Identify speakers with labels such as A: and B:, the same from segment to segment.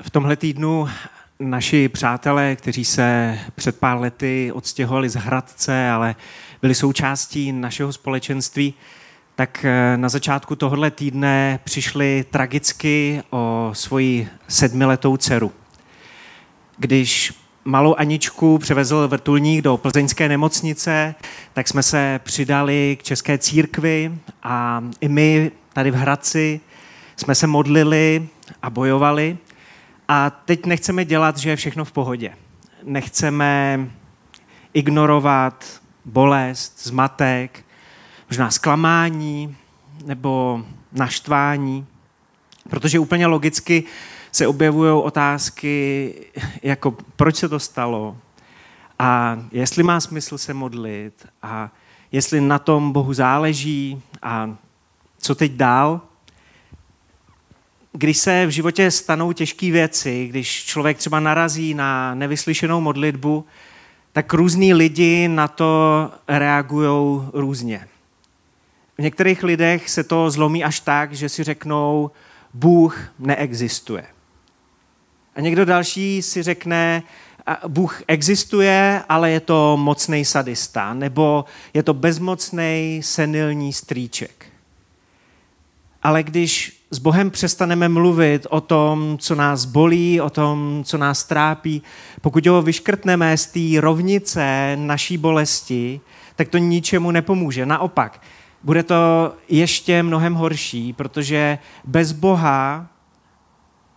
A: V tomhle týdnu naši přátelé, kteří se před pár lety odstěhovali z Hradce, ale byli součástí našeho společenství, tak eh, na začátku tohohle týdne přišli tragicky o svoji sedmiletou dceru. Když malou Aničku převezl vrtulník do plzeňské nemocnice, tak jsme se přidali k České církvi a i my tady v Hradci jsme se modlili a bojovali. A teď nechceme dělat, že je všechno v pohodě. Nechceme ignorovat bolest, zmatek, možná zklamání nebo naštvání, protože úplně logicky se objevují otázky, jako proč se to stalo a jestli má smysl se modlit a jestli na tom Bohu záleží a co teď dál. Když se v životě stanou těžké věci, když člověk třeba narazí na nevyslyšenou modlitbu, tak různí lidi na to reagují různě. V některých lidech se to zlomí až tak, že si řeknou, Bůh neexistuje. A někdo další si řekne, Bůh existuje, ale je to mocný sadista, nebo je to bezmocný senilní strýček. Ale když s Bohem přestaneme mluvit o tom, co nás bolí, o tom, co nás trápí, pokud ho vyškrtneme z té rovnice naší bolesti, tak to ničemu nepomůže. Naopak, bude to ještě mnohem horší, protože bez Boha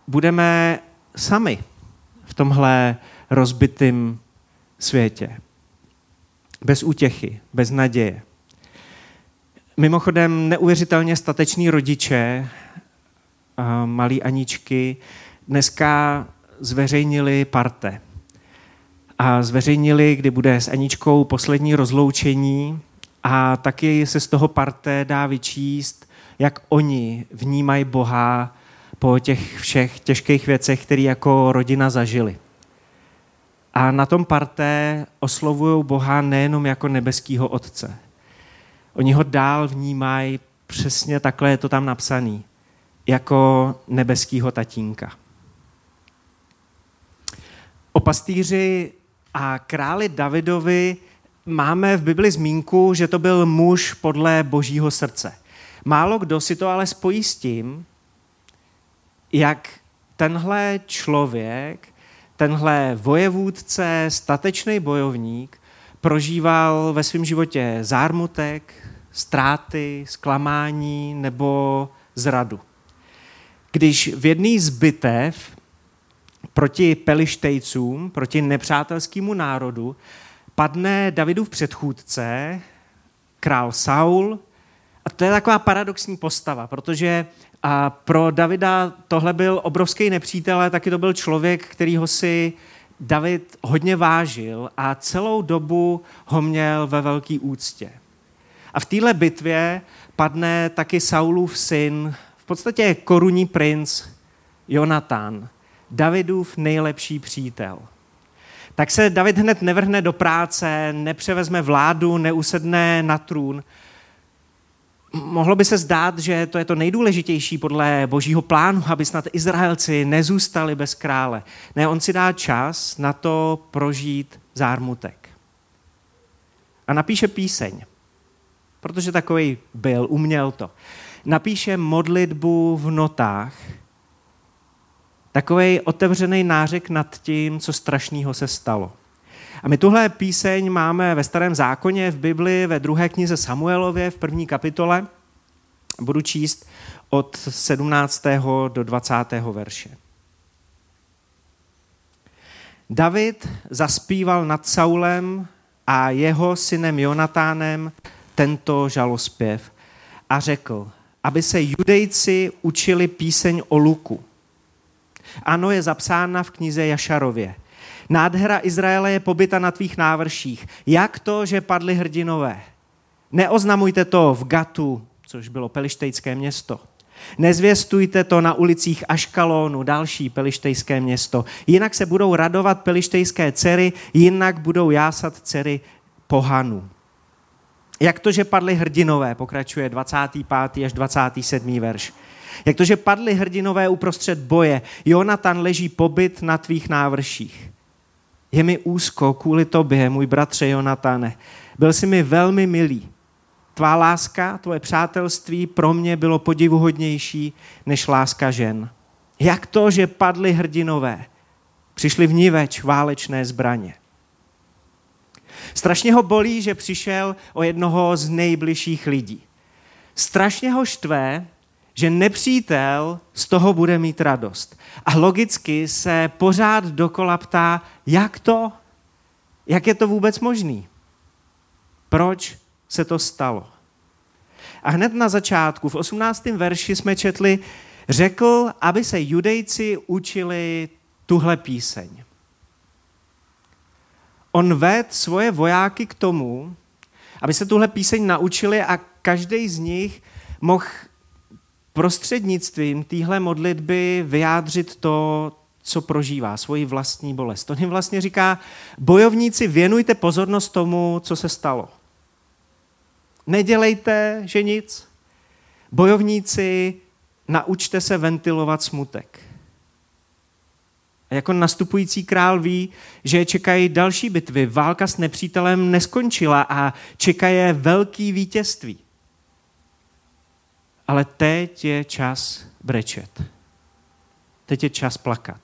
A: budeme sami v tomhle rozbitém světě. Bez útěchy, bez naděje. Mimochodem neuvěřitelně stateční rodiče, malí Aničky, dneska zveřejnili parte. A zveřejnili, kdy bude s Aničkou poslední rozloučení a taky se z toho parte dá vyčíst, jak oni vnímají Boha po těch všech těžkých věcech, které jako rodina zažili. A na tom parte oslovují Boha nejenom jako nebeskýho Otce. Oni ho dál vnímají, přesně takhle je to tam napsaný, jako nebeskýho tatínka. O pastýři a králi Davidovi máme v Bibli zmínku, že to byl muž podle božího srdce. Málo kdo si to ale spojí s tím, jak tenhle člověk, tenhle vojevůdce, statečný bojovník prožíval ve svém životě zármutek, ztráty, zklamání nebo zradu. Když v jedné z bitev proti pelištejcům, proti nepřátelskému národu, padne Davidův předchůdce, král Saul, a to je taková paradoxní postava, protože a pro Davida tohle byl obrovský nepřítel, ale taky to byl člověk, kterýho si David hodně vážil a celou dobu ho měl ve velký úctě. A v téhle bitvě padne taky Saulův syn, podstatě korunní princ Jonatán, Davidův nejlepší přítel. Tak se David hned nevrhne do práce, nepřevezme vládu, neusedne na trůn, mohlo by se zdát, že to je to nejdůležitější podle božího plánu, aby snad Izraelci nezůstali bez krále. Ne, on si dá čas na to prožít zármutek. A napíše píseň, protože takový byl, uměl to. Napíše modlitbu v notách, takový otevřený nářek nad tím, co strašného se stalo. A my tuhle píseň máme ve starém zákoně v Bibli ve druhé knize Samuelově v první kapitole. Budu číst od 17. do 20. verše. David zaspíval nad Saulem a jeho synem Jonatánem tento žalospěv a řekl, aby se judejci učili píseň o luku. Ano, je zapsána v knize Jašarově. Nádhera Izraele je pobyta na tvých návrších. Jak to, že padly hrdinové? Neoznamujte to v Gatu, což bylo pelištejské město. Nezvěstujte to na ulicích Aškalónu, další pelištejské město. Jinak se budou radovat pelištejské dcery, jinak budou jásat dcery pohanů. Jak to, že padly hrdinové, pokračuje 25. až 27. verš. Jak to, že padli hrdinové uprostřed boje. Jonatan leží pobyt na tvých návrších. Je mi úzko kvůli tobě, můj bratře Jonatane. Byl jsi mi velmi milý. Tvá láska, tvoje přátelství pro mě bylo podivuhodnější než láska žen. Jak to, že padli hrdinové? Přišli v niveč válečné zbraně. Strašně ho bolí, že přišel o jednoho z nejbližších lidí. Strašně ho štve, že nepřítel z toho bude mít radost. A logicky se pořád dokola ptá, jak to? Jak je to vůbec možný? Proč se to stalo? A hned na začátku, v 18. verši jsme četli, řekl, aby se judejci učili tuhle píseň. On ved svoje vojáky k tomu, aby se tuhle píseň naučili a každý z nich mohl prostřednictvím téhle modlitby vyjádřit to, co prožívá, svoji vlastní bolest. On jim vlastně říká, bojovníci, věnujte pozornost tomu, co se stalo. Nedělejte, že nic. Bojovníci, naučte se ventilovat smutek. A jako nastupující král ví, že čekají další bitvy. Válka s nepřítelem neskončila a čekají velký vítězství. Ale teď je čas brečet. Teď je čas plakat.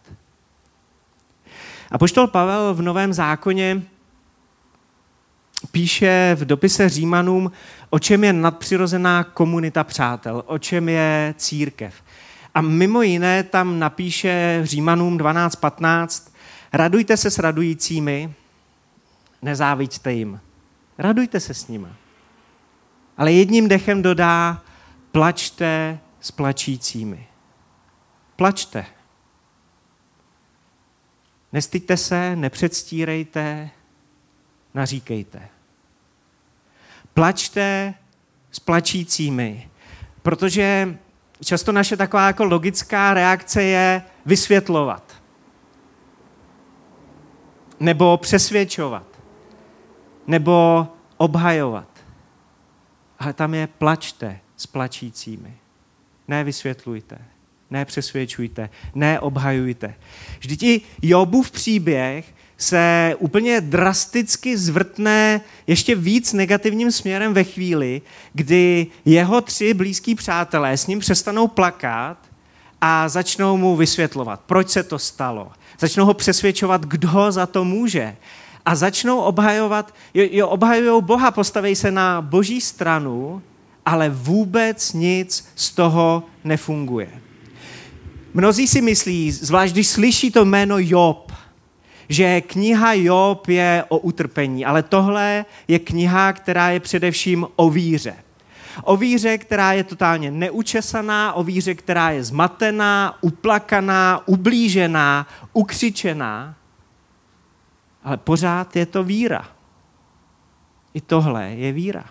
A: A poštol Pavel v Novém zákoně píše v dopise Římanům, o čem je nadpřirozená komunita přátel, o čem je církev. A mimo jiné tam napíše Římanům 12.15, radujte se s radujícími, nezáviďte jim. Radujte se s nimi. Ale jedním dechem dodá, plačte s plačícími. Plačte. Nestyďte se, nepředstírejte, naříkejte. Plačte s plačícími, protože často naše taková jako logická reakce je vysvětlovat. Nebo přesvědčovat. Nebo obhajovat. Ale tam je plačte s plačícími. Ne vysvětlujte, ne přesvědčujte, ne obhajujte. Vždyť i Jobův příběh se úplně drasticky zvrtne ještě víc negativním směrem ve chvíli, kdy jeho tři blízký přátelé s ním přestanou plakat a začnou mu vysvětlovat, proč se to stalo. Začnou ho přesvědčovat, kdo za to může. A začnou obhajovat, jo, jo obhajují Boha, postaví se na boží stranu, ale vůbec nic z toho nefunguje. Mnozí si myslí, zvlášť když slyší to jméno Job, že kniha Job je o utrpení, ale tohle je kniha, která je především o víře. O víře, která je totálně neučesaná, o víře, která je zmatená, uplakaná, ublížená, ukřičená, ale pořád je to víra. I tohle je víra.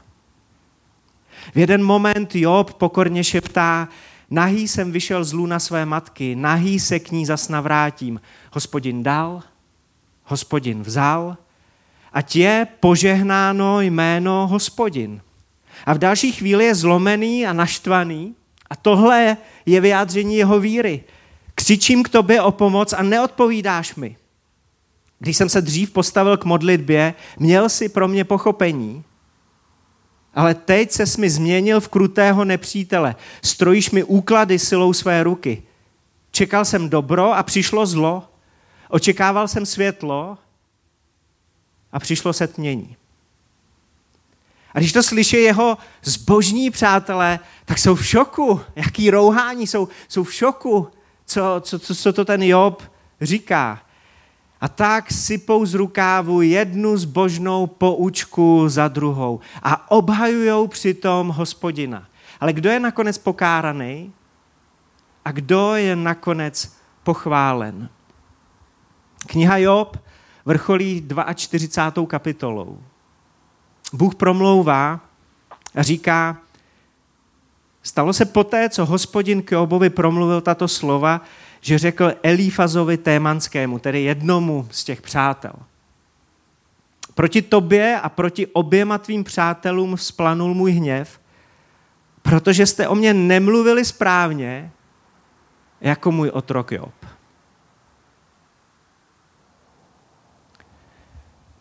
A: V jeden moment Job pokorně šeptá, nahý jsem vyšel z lůna své matky, nahý se k ní zas navrátím. Hospodin dal, hospodin vzal, a je požehnáno jméno hospodin. A v další chvíli je zlomený a naštvaný a tohle je vyjádření jeho víry. Křičím k tobě o pomoc a neodpovídáš mi. Když jsem se dřív postavil k modlitbě, měl si pro mě pochopení, ale teď se mi změnil v krutého nepřítele. Strojíš mi úklady silou své ruky. Čekal jsem dobro a přišlo zlo. Očekával jsem světlo a přišlo se tmění. A když to slyší jeho zbožní přátelé, tak jsou v šoku. Jaký rouhání, jsou, jsou v šoku, co, co, co, co to ten Job říká. A tak sypou z rukávu jednu zbožnou poučku za druhou a obhajujou přitom hospodina. Ale kdo je nakonec pokáraný a kdo je nakonec pochválen? Kniha Job vrcholí 42. kapitolou. Bůh promlouvá a říká, stalo se poté, co hospodin k Jobovi promluvil tato slova, že řekl Elífazovi Témanskému, tedy jednomu z těch přátel. Proti tobě a proti oběma tvým přátelům vzplanul můj hněv, protože jste o mě nemluvili správně jako můj otrok Job.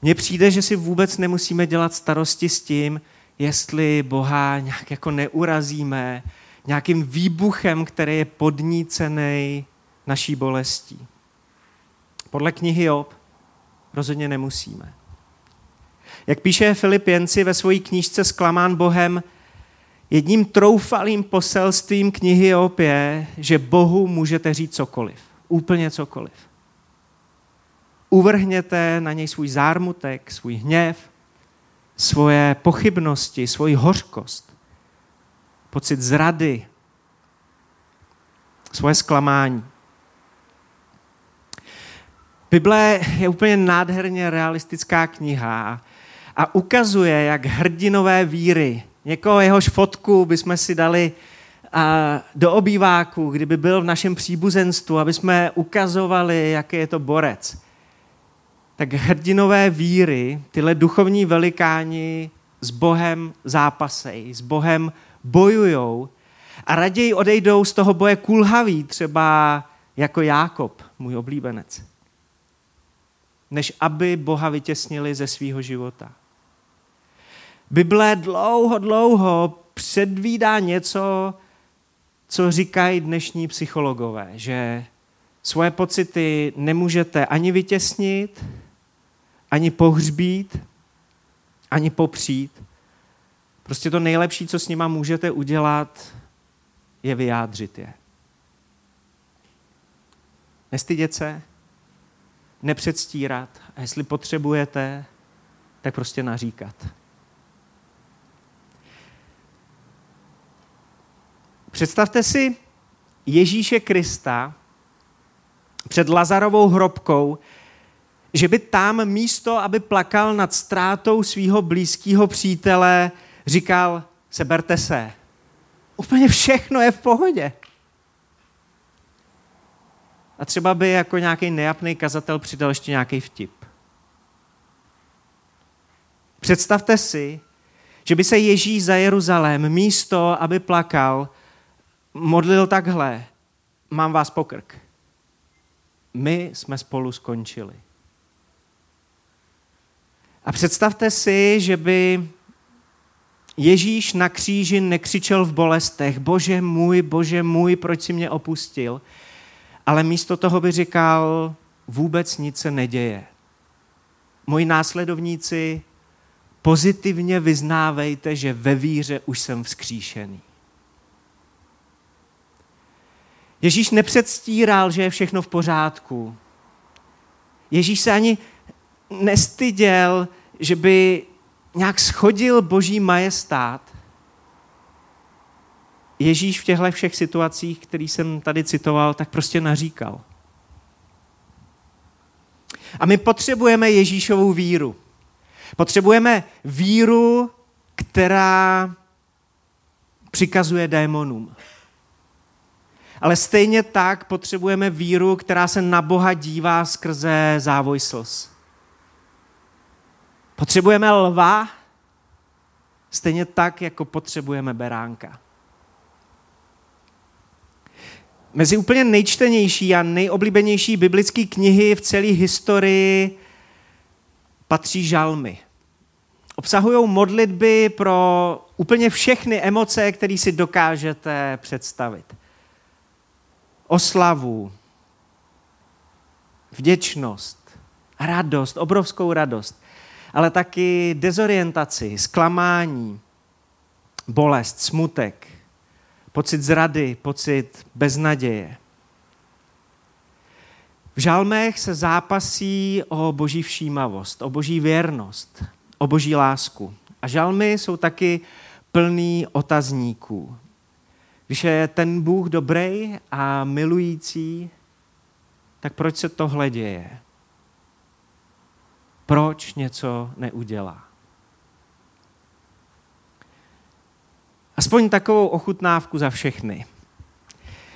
A: Mně přijde, že si vůbec nemusíme dělat starosti s tím, jestli Boha nějak jako neurazíme nějakým výbuchem, který je podnícený naší bolestí. Podle knihy Job rozhodně nemusíme. Jak píše Filip Jenci ve své knížce Sklamán Bohem, jedním troufalým poselstvím knihy Job je, že Bohu můžete říct cokoliv. Úplně cokoliv. Uvrhněte na něj svůj zármutek, svůj hněv, svoje pochybnosti, svoji hořkost, pocit zrady, svoje zklamání. Bible je úplně nádherně realistická kniha a ukazuje, jak hrdinové víry, někoho jehož fotku bychom si dali do obýváku, kdyby byl v našem příbuzenstvu, aby jsme ukazovali, jaký je to borec. Tak hrdinové víry, tyhle duchovní velikáni s Bohem zápasej, s Bohem bojujou a raději odejdou z toho boje kulhaví, třeba jako Jákob, můj oblíbenec, než aby Boha vytěsnili ze svého života. Bible dlouho, dlouho předvídá něco, co říkají dnešní psychologové, že svoje pocity nemůžete ani vytěsnit, ani pohřbít, ani popřít. Prostě to nejlepší, co s nima můžete udělat, je vyjádřit je. Nestydět se, nepředstírat a jestli potřebujete, tak prostě naříkat. Představte si Ježíše Krista před Lazarovou hrobkou, že by tam místo, aby plakal nad ztrátou svého blízkého přítele, říkal, seberte se. Úplně všechno je v pohodě. A třeba by jako nějaký nejapný kazatel přidal ještě nějaký vtip. Představte si, že by se Ježíš za Jeruzalém místo, aby plakal, modlil takhle. Mám vás pokrk. My jsme spolu skončili. A představte si, že by Ježíš na kříži nekřičel v bolestech, bože můj, bože můj, proč si mě opustil, ale místo toho by říkal, vůbec nic se neděje. Moji následovníci, pozitivně vyznávejte, že ve víře už jsem vzkříšený. Ježíš nepředstíral, že je všechno v pořádku. Ježíš se ani nestyděl, že by nějak schodil boží majestát. Ježíš v těchto všech situacích, který jsem tady citoval, tak prostě naříkal. A my potřebujeme Ježíšovou víru. Potřebujeme víru, která přikazuje démonům. Ale stejně tak potřebujeme víru, která se na Boha dívá skrze závoj slz. Potřebujeme lva, stejně tak, jako potřebujeme beránka. Mezi úplně nejčtenější a nejoblíbenější biblické knihy v celé historii patří žalmy. Obsahují modlitby pro úplně všechny emoce, které si dokážete představit. Oslavu, vděčnost, radost, obrovskou radost ale taky dezorientaci, zklamání, bolest, smutek, pocit zrady, pocit beznaděje. V žalmech se zápasí o boží všímavost, o boží věrnost, o boží lásku. A žalmy jsou taky plný otazníků. Když je ten Bůh dobrý a milující, tak proč se tohle děje? Proč něco neudělá. Aspoň takovou ochutnávku za všechny.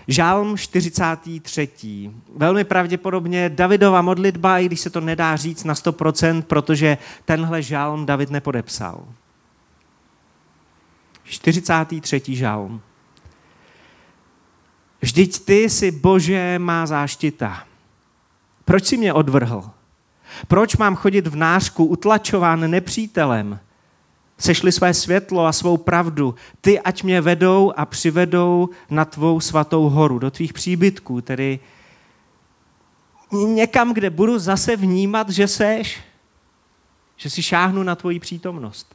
A: Žálm 43. Velmi pravděpodobně Davidova modlitba, i když se to nedá říct na 100%, protože tenhle žálm David nepodepsal. 43. žálm. Vždyť ty jsi Bože má záštita. Proč si mě odvrhl? Proč mám chodit v nářku utlačován nepřítelem? Sešli své světlo a svou pravdu. Ty, ať mě vedou a přivedou na tvou svatou horu, do tvých příbytků, tedy někam, kde budu zase vnímat, že seš, že si šáhnu na tvoji přítomnost.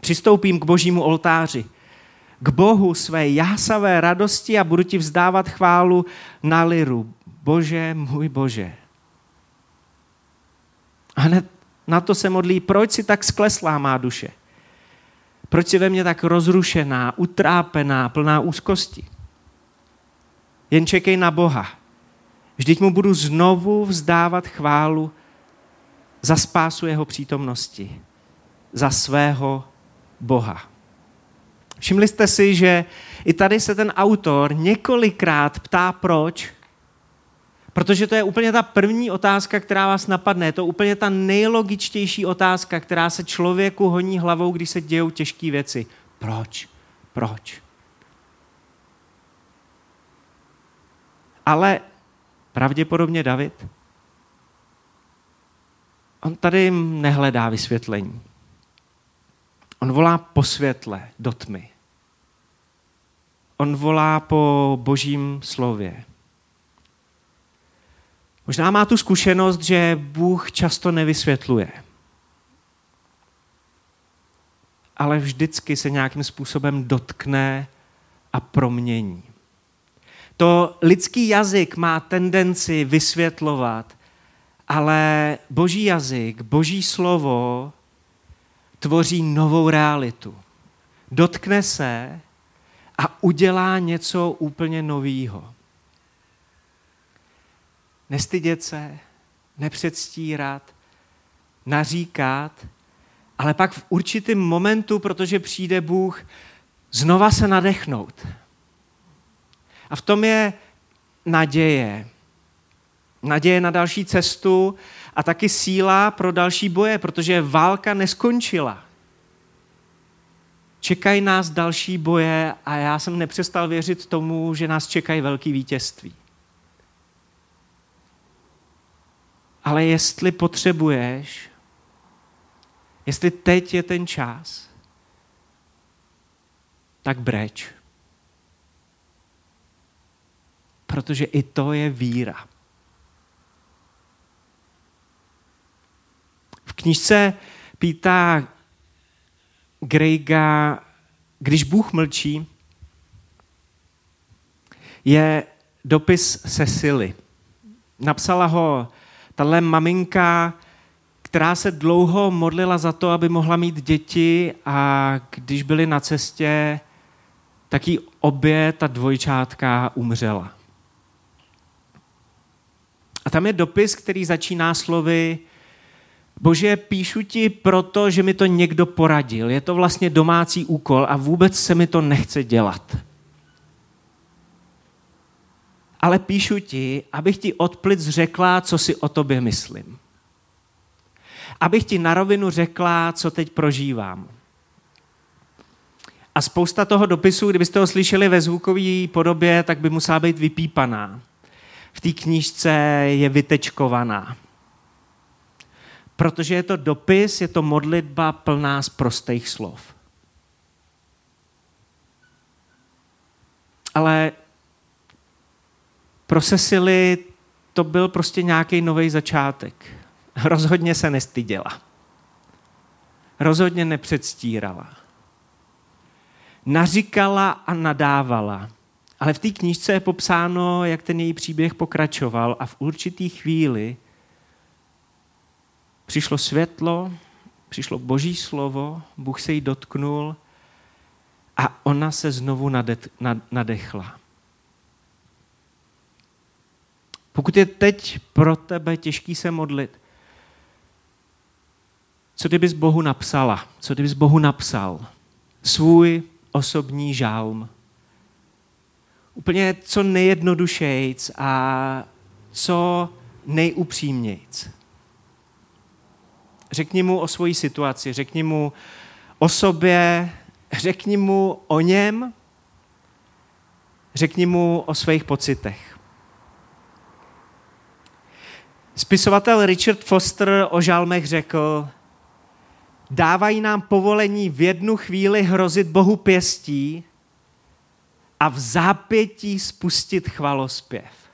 A: Přistoupím k božímu oltáři, k Bohu své jásavé radosti a budu ti vzdávat chválu na liru. Bože, můj Bože. A hned na to se modlí, proč si tak skleslá má duše? Proč si ve mně tak rozrušená, utrápená, plná úzkosti? Jen čekej na Boha. Vždyť mu budu znovu vzdávat chválu za spásu jeho přítomnosti, za svého Boha. Všimli jste si, že i tady se ten autor několikrát ptá proč, protože to je úplně ta první otázka, která vás napadne. Je to úplně ta nejlogičtější otázka, která se člověku honí hlavou, když se dějou těžké věci. Proč? Proč? Ale pravděpodobně David, on tady nehledá vysvětlení. On volá po světle, do tmy. On volá po božím slově. Možná má tu zkušenost, že Bůh často nevysvětluje. Ale vždycky se nějakým způsobem dotkne a promění. To lidský jazyk má tendenci vysvětlovat, ale boží jazyk, boží slovo tvoří novou realitu. Dotkne se a udělá něco úplně nového. Nestydět se, nepředstírat, naříkat, ale pak v určitém momentu, protože přijde Bůh, znova se nadechnout. A v tom je naděje. Naděje na další cestu a taky síla pro další boje, protože válka neskončila. Čekají nás další boje a já jsem nepřestal věřit tomu, že nás čekají velký vítězství. Ale jestli potřebuješ, jestli teď je ten čas, tak breč. Protože i to je víra. V knižce Píta Grega, když Bůh mlčí, je dopis Cecily. Napsala ho tahle maminka, která se dlouho modlila za to, aby mohla mít děti a když byli na cestě, tak jí obě ta dvojčátka umřela. A tam je dopis, který začíná slovy Bože, píšu ti proto, že mi to někdo poradil. Je to vlastně domácí úkol a vůbec se mi to nechce dělat ale píšu ti, abych ti odplic řekla, co si o tobě myslím. Abych ti na rovinu řekla, co teď prožívám. A spousta toho dopisu, kdybyste ho slyšeli ve zvukové podobě, tak by musela být vypípaná. V té knížce je vytečkovaná. Protože je to dopis, je to modlitba plná z prostých slov. Ale pro Cecily to byl prostě nějaký nový začátek. Rozhodně se nestyděla. Rozhodně nepředstírala. Naříkala a nadávala. Ale v té knížce je popsáno, jak ten její příběh pokračoval a v určitý chvíli přišlo světlo, přišlo boží slovo, Bůh se jí dotknul a ona se znovu nadechla. Pokud je teď pro tebe těžký se modlit, co kdybys Bohu napsala? Co kdybys Bohu napsal? Svůj osobní žálm. Úplně co nejjednodušejc a co nejupřímnějc. Řekni mu o svoji situaci, řekni mu o sobě, řekni mu o něm, Řekni mu o svých pocitech. Spisovatel Richard Foster o žálmech řekl, dávají nám povolení v jednu chvíli hrozit Bohu pěstí a v zápětí spustit chvalospěv.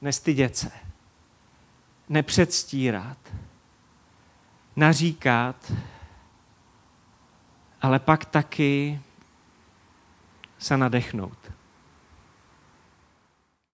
A: Nestydět se, nepředstírat, naříkat, ale pak taky se nadechnout.